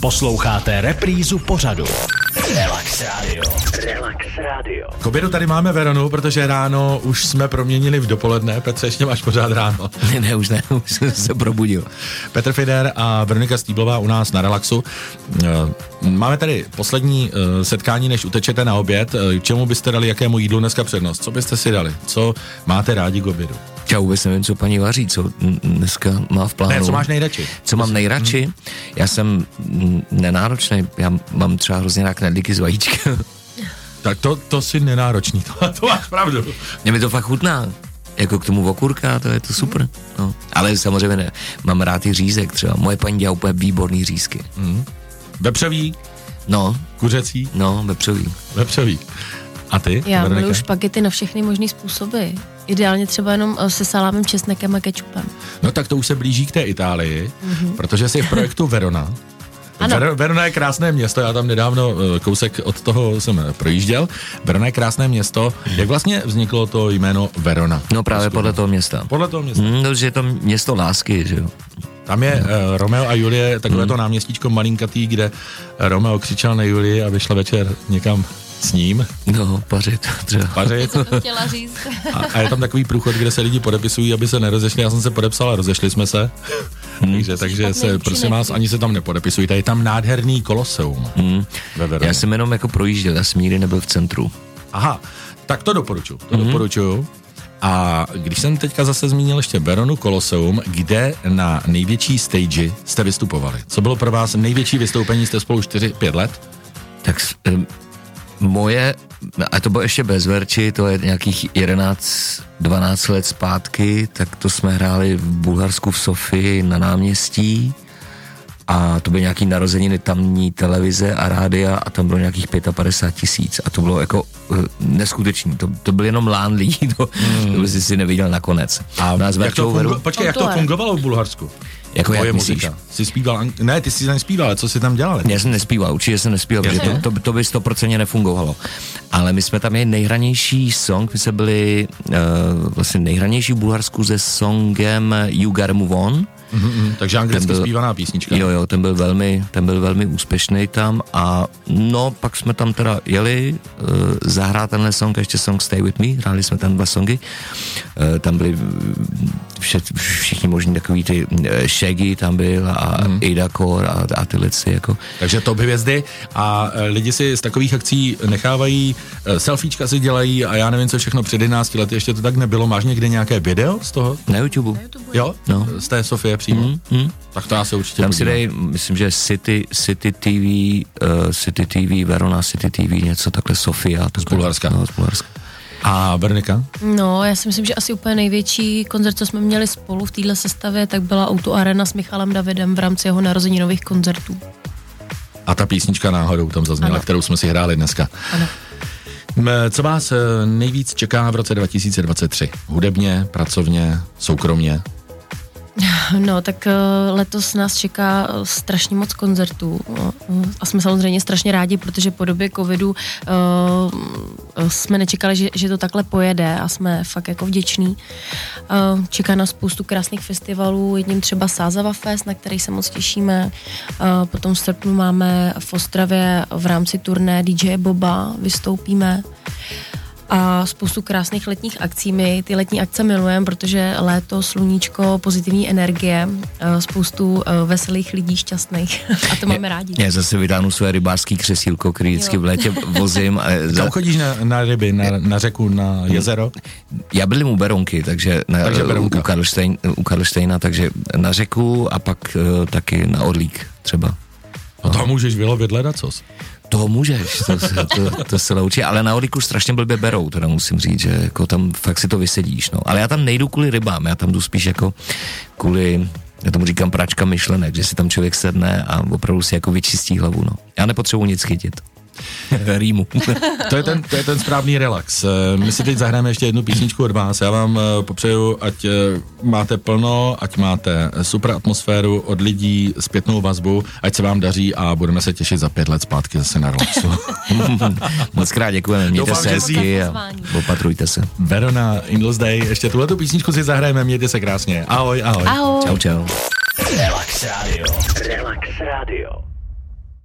Posloucháte reprízu pořadu. Relax Radio. Relax Radio. K obědu tady máme Veronu, protože ráno už jsme proměnili v dopoledne. Petře, ještě máš pořád ráno. Ne, ne, už ne, už jsem se probudil. Petr Fider a Veronika Stýblová u nás na Relaxu. Eh, Máme tady poslední eh, setkání, než utečete na oběd. Eh, Čemu byste dali jakému jídlu dneska přednost? Co byste si dali? Co máte rádi k obědu? Já vůbec nevím, co paní vaří, co dneska má v plánu. Ne, co máš nejradši? Co mám nejradši? Já jsem mm, nenáročný, já mám třeba hrozně rád knedlíky z vajíčka. Tak to, to si nenáročný, to, to máš pravdu. Mně mi to fakt chutná. Jako k tomu okurka, to je to super. No. Ale samozřejmě ne. Mám rád i řízek třeba. Moje paní dělá úplně výborný řízky. Vepřový, No, kuřecí, no, vepřový. vepřový. A ty? Já Veronika? miluji špagety na všechny možné způsoby. Ideálně třeba jenom eh, se salámem, česnekem a kečupem. No tak to už se blíží k té Itálii, mm-hmm. protože jsi v projektu Verona. Ano. Ver, Verona je krásné město, já tam nedávno eh, kousek od toho jsem eh, projížděl. Verona je krásné město. Jak vlastně vzniklo to jméno Verona? No právě podle toho města. Podle toho města. Hmm, že je to město lásky, že jo. Tam je uh, Romeo a Julie, takové Hmm. to náměstíčko malinkatý, kde Romeo křičel na Julii a vyšla večer někam s ním No, pařit třeba. pařit. To chtěla říct. A, a je tam takový průchod, kde se lidi podepisují, aby se nerozešli. Já jsem se podepsal a rozešli jsme se. Hmm. takže takže se, prosím vás, ani se tam nepodepisujte. Je tam nádherný koloseum ve Veroně. Já jsem jenom jako projížděl, já jsem nikdy nebyl v centru. Aha, tak to doporučuji. To mm-hmm. doporučuju. A když jsem teďka zase zmínil ještě Veronu Koloseum, kde na největší stage jste vystupovali? Co bylo pro vás největší vystoupení? Jste spolu 4-5 let? Tak moje, a to bylo ještě bez Verči, to je nějakých 11, 12 let zpátky, tak to jsme hráli v Bulharsku v Sofii na náměstí a to byly nějaký narozeniny tamní televize a rádia a tam bylo nějakých 55 tisíc a to bylo jako uh, neskutečný, to, to byl jenom lán lidí, to, mm. to by si si neviděl nakonec. A Nás jak to, fungu- počkej, jak to fungovalo v Bulharsku? Jako jak myslíš? muzika. Jsi zpíval, ang- ne, ty jsi nespíval, ale co jsi tam dělal? Já jsem nespíval, určitě jsem nespíval, protože to, to, to by stoprocentně nefungovalo. Ale my jsme tam měli nejhranější song, my jsme byli uh, vlastně nejhranější v Bulharsku se songem You Gotta Move On. Mm-hmm, takže anglicky Ten byl- zpívaná písnička. Jo, jo, ten byl velmi, ten byl velmi úspěšný tam a no, pak jsme tam teda jeli uh, zahrát tenhle song, ještě song Stay With Me, hráli jsme tam dva songy. Uh, tam byli vše, všichni možní takový ty uh, Shaggy tam byl a mm. Ada Core a, a ty lici, jako. Takže top hvězdy a e, lidi si z takových akcí nechávají, e, selfiečka si dělají a já nevím co všechno před 11 lety, ještě to tak nebylo. Máš někde nějaké video z toho? Na YouTube. Jo? No. Z té Sofie přímo? Mm, mm. Tak to já se určitě Tam si dej, myslím, že City, City TV, uh, City TV, Verona City TV, něco takhle, Sofia. Z Bulharska. No, z Bulharska. A Veronika? No, já si myslím, že asi úplně největší koncert, co jsme měli spolu v téhle sestavě, tak byla Auto Arena s Michalem Davidem v rámci jeho narozeninových koncertů. A ta písnička náhodou tam zazněla, Ano. kterou jsme si hráli dneska. Ano. Co vás e, nejvíc čeká v roce 2023? Hudebně, pracovně, soukromně? No, tak eh, letos nás čeká eh, strašně moc koncertů eh, a jsme samozřejmě strašně rádi, protože po době covidu jsme nečekali, že, to takhle pojede a jsme fakt jako vděční. Čeká nás spoustu krásných festivalů, jedním třeba Sázava Fest, na který se moc těšíme. Potom v srpnu máme v Ostravě v rámci turné DJ Boba vystoupíme a spoustu krásných letních akcí. My ty letní akce milujeme, protože léto, sluníčko, pozitivní energie, eh, spoustu eh, veselých lidí šťastných a to máme rádi. Já zase vytáhnu své rybářský křesílko, který vždycky v létě vozím. A Kam za, chodíš na, na ryby, na, na řeku, na jezero? já bydlím u Beronky, takže, na, Takže u, Karlštejn, u Karlštejna, takže na řeku a pak uh, taky na Orlík třeba. No tam můžeš vylovit ledacos. To můžeš, to, to, to se určitě, ale na Orlíku strašně blbě berou, teda musím říct, že jako tam fakt si to vysedíš, no. Ale já tam nejdu kvůli rybám, já tam jdu spíš jako kvůli, já tomu říkám pračka myšlenek, že si tam člověk sedne a opravdu si jako vyčistí hlavu, no. Já nepotřebuji nic chytit. Rýmu. To je, ten, to je ten správný relax. Eh, My si teď zahrajeme ještě jednu písničku od vás. Já vám eh, popřeju, ať eh, máte plno, ať máte super atmosféru od lidí, zpětnou vazbu, ať se vám daří a budeme se těšit za pět let zpátky zase na relaxu. Moc krát děkujeme, mějte Doufám, se hezky a opatrujte se. Verona, Indles Day, ještě tuhle písničku si zahrajeme, mějte se krásně. Ahoj, ahoj. Ahoj. Čau, čau. Relax Radio. Relax Relax Radio.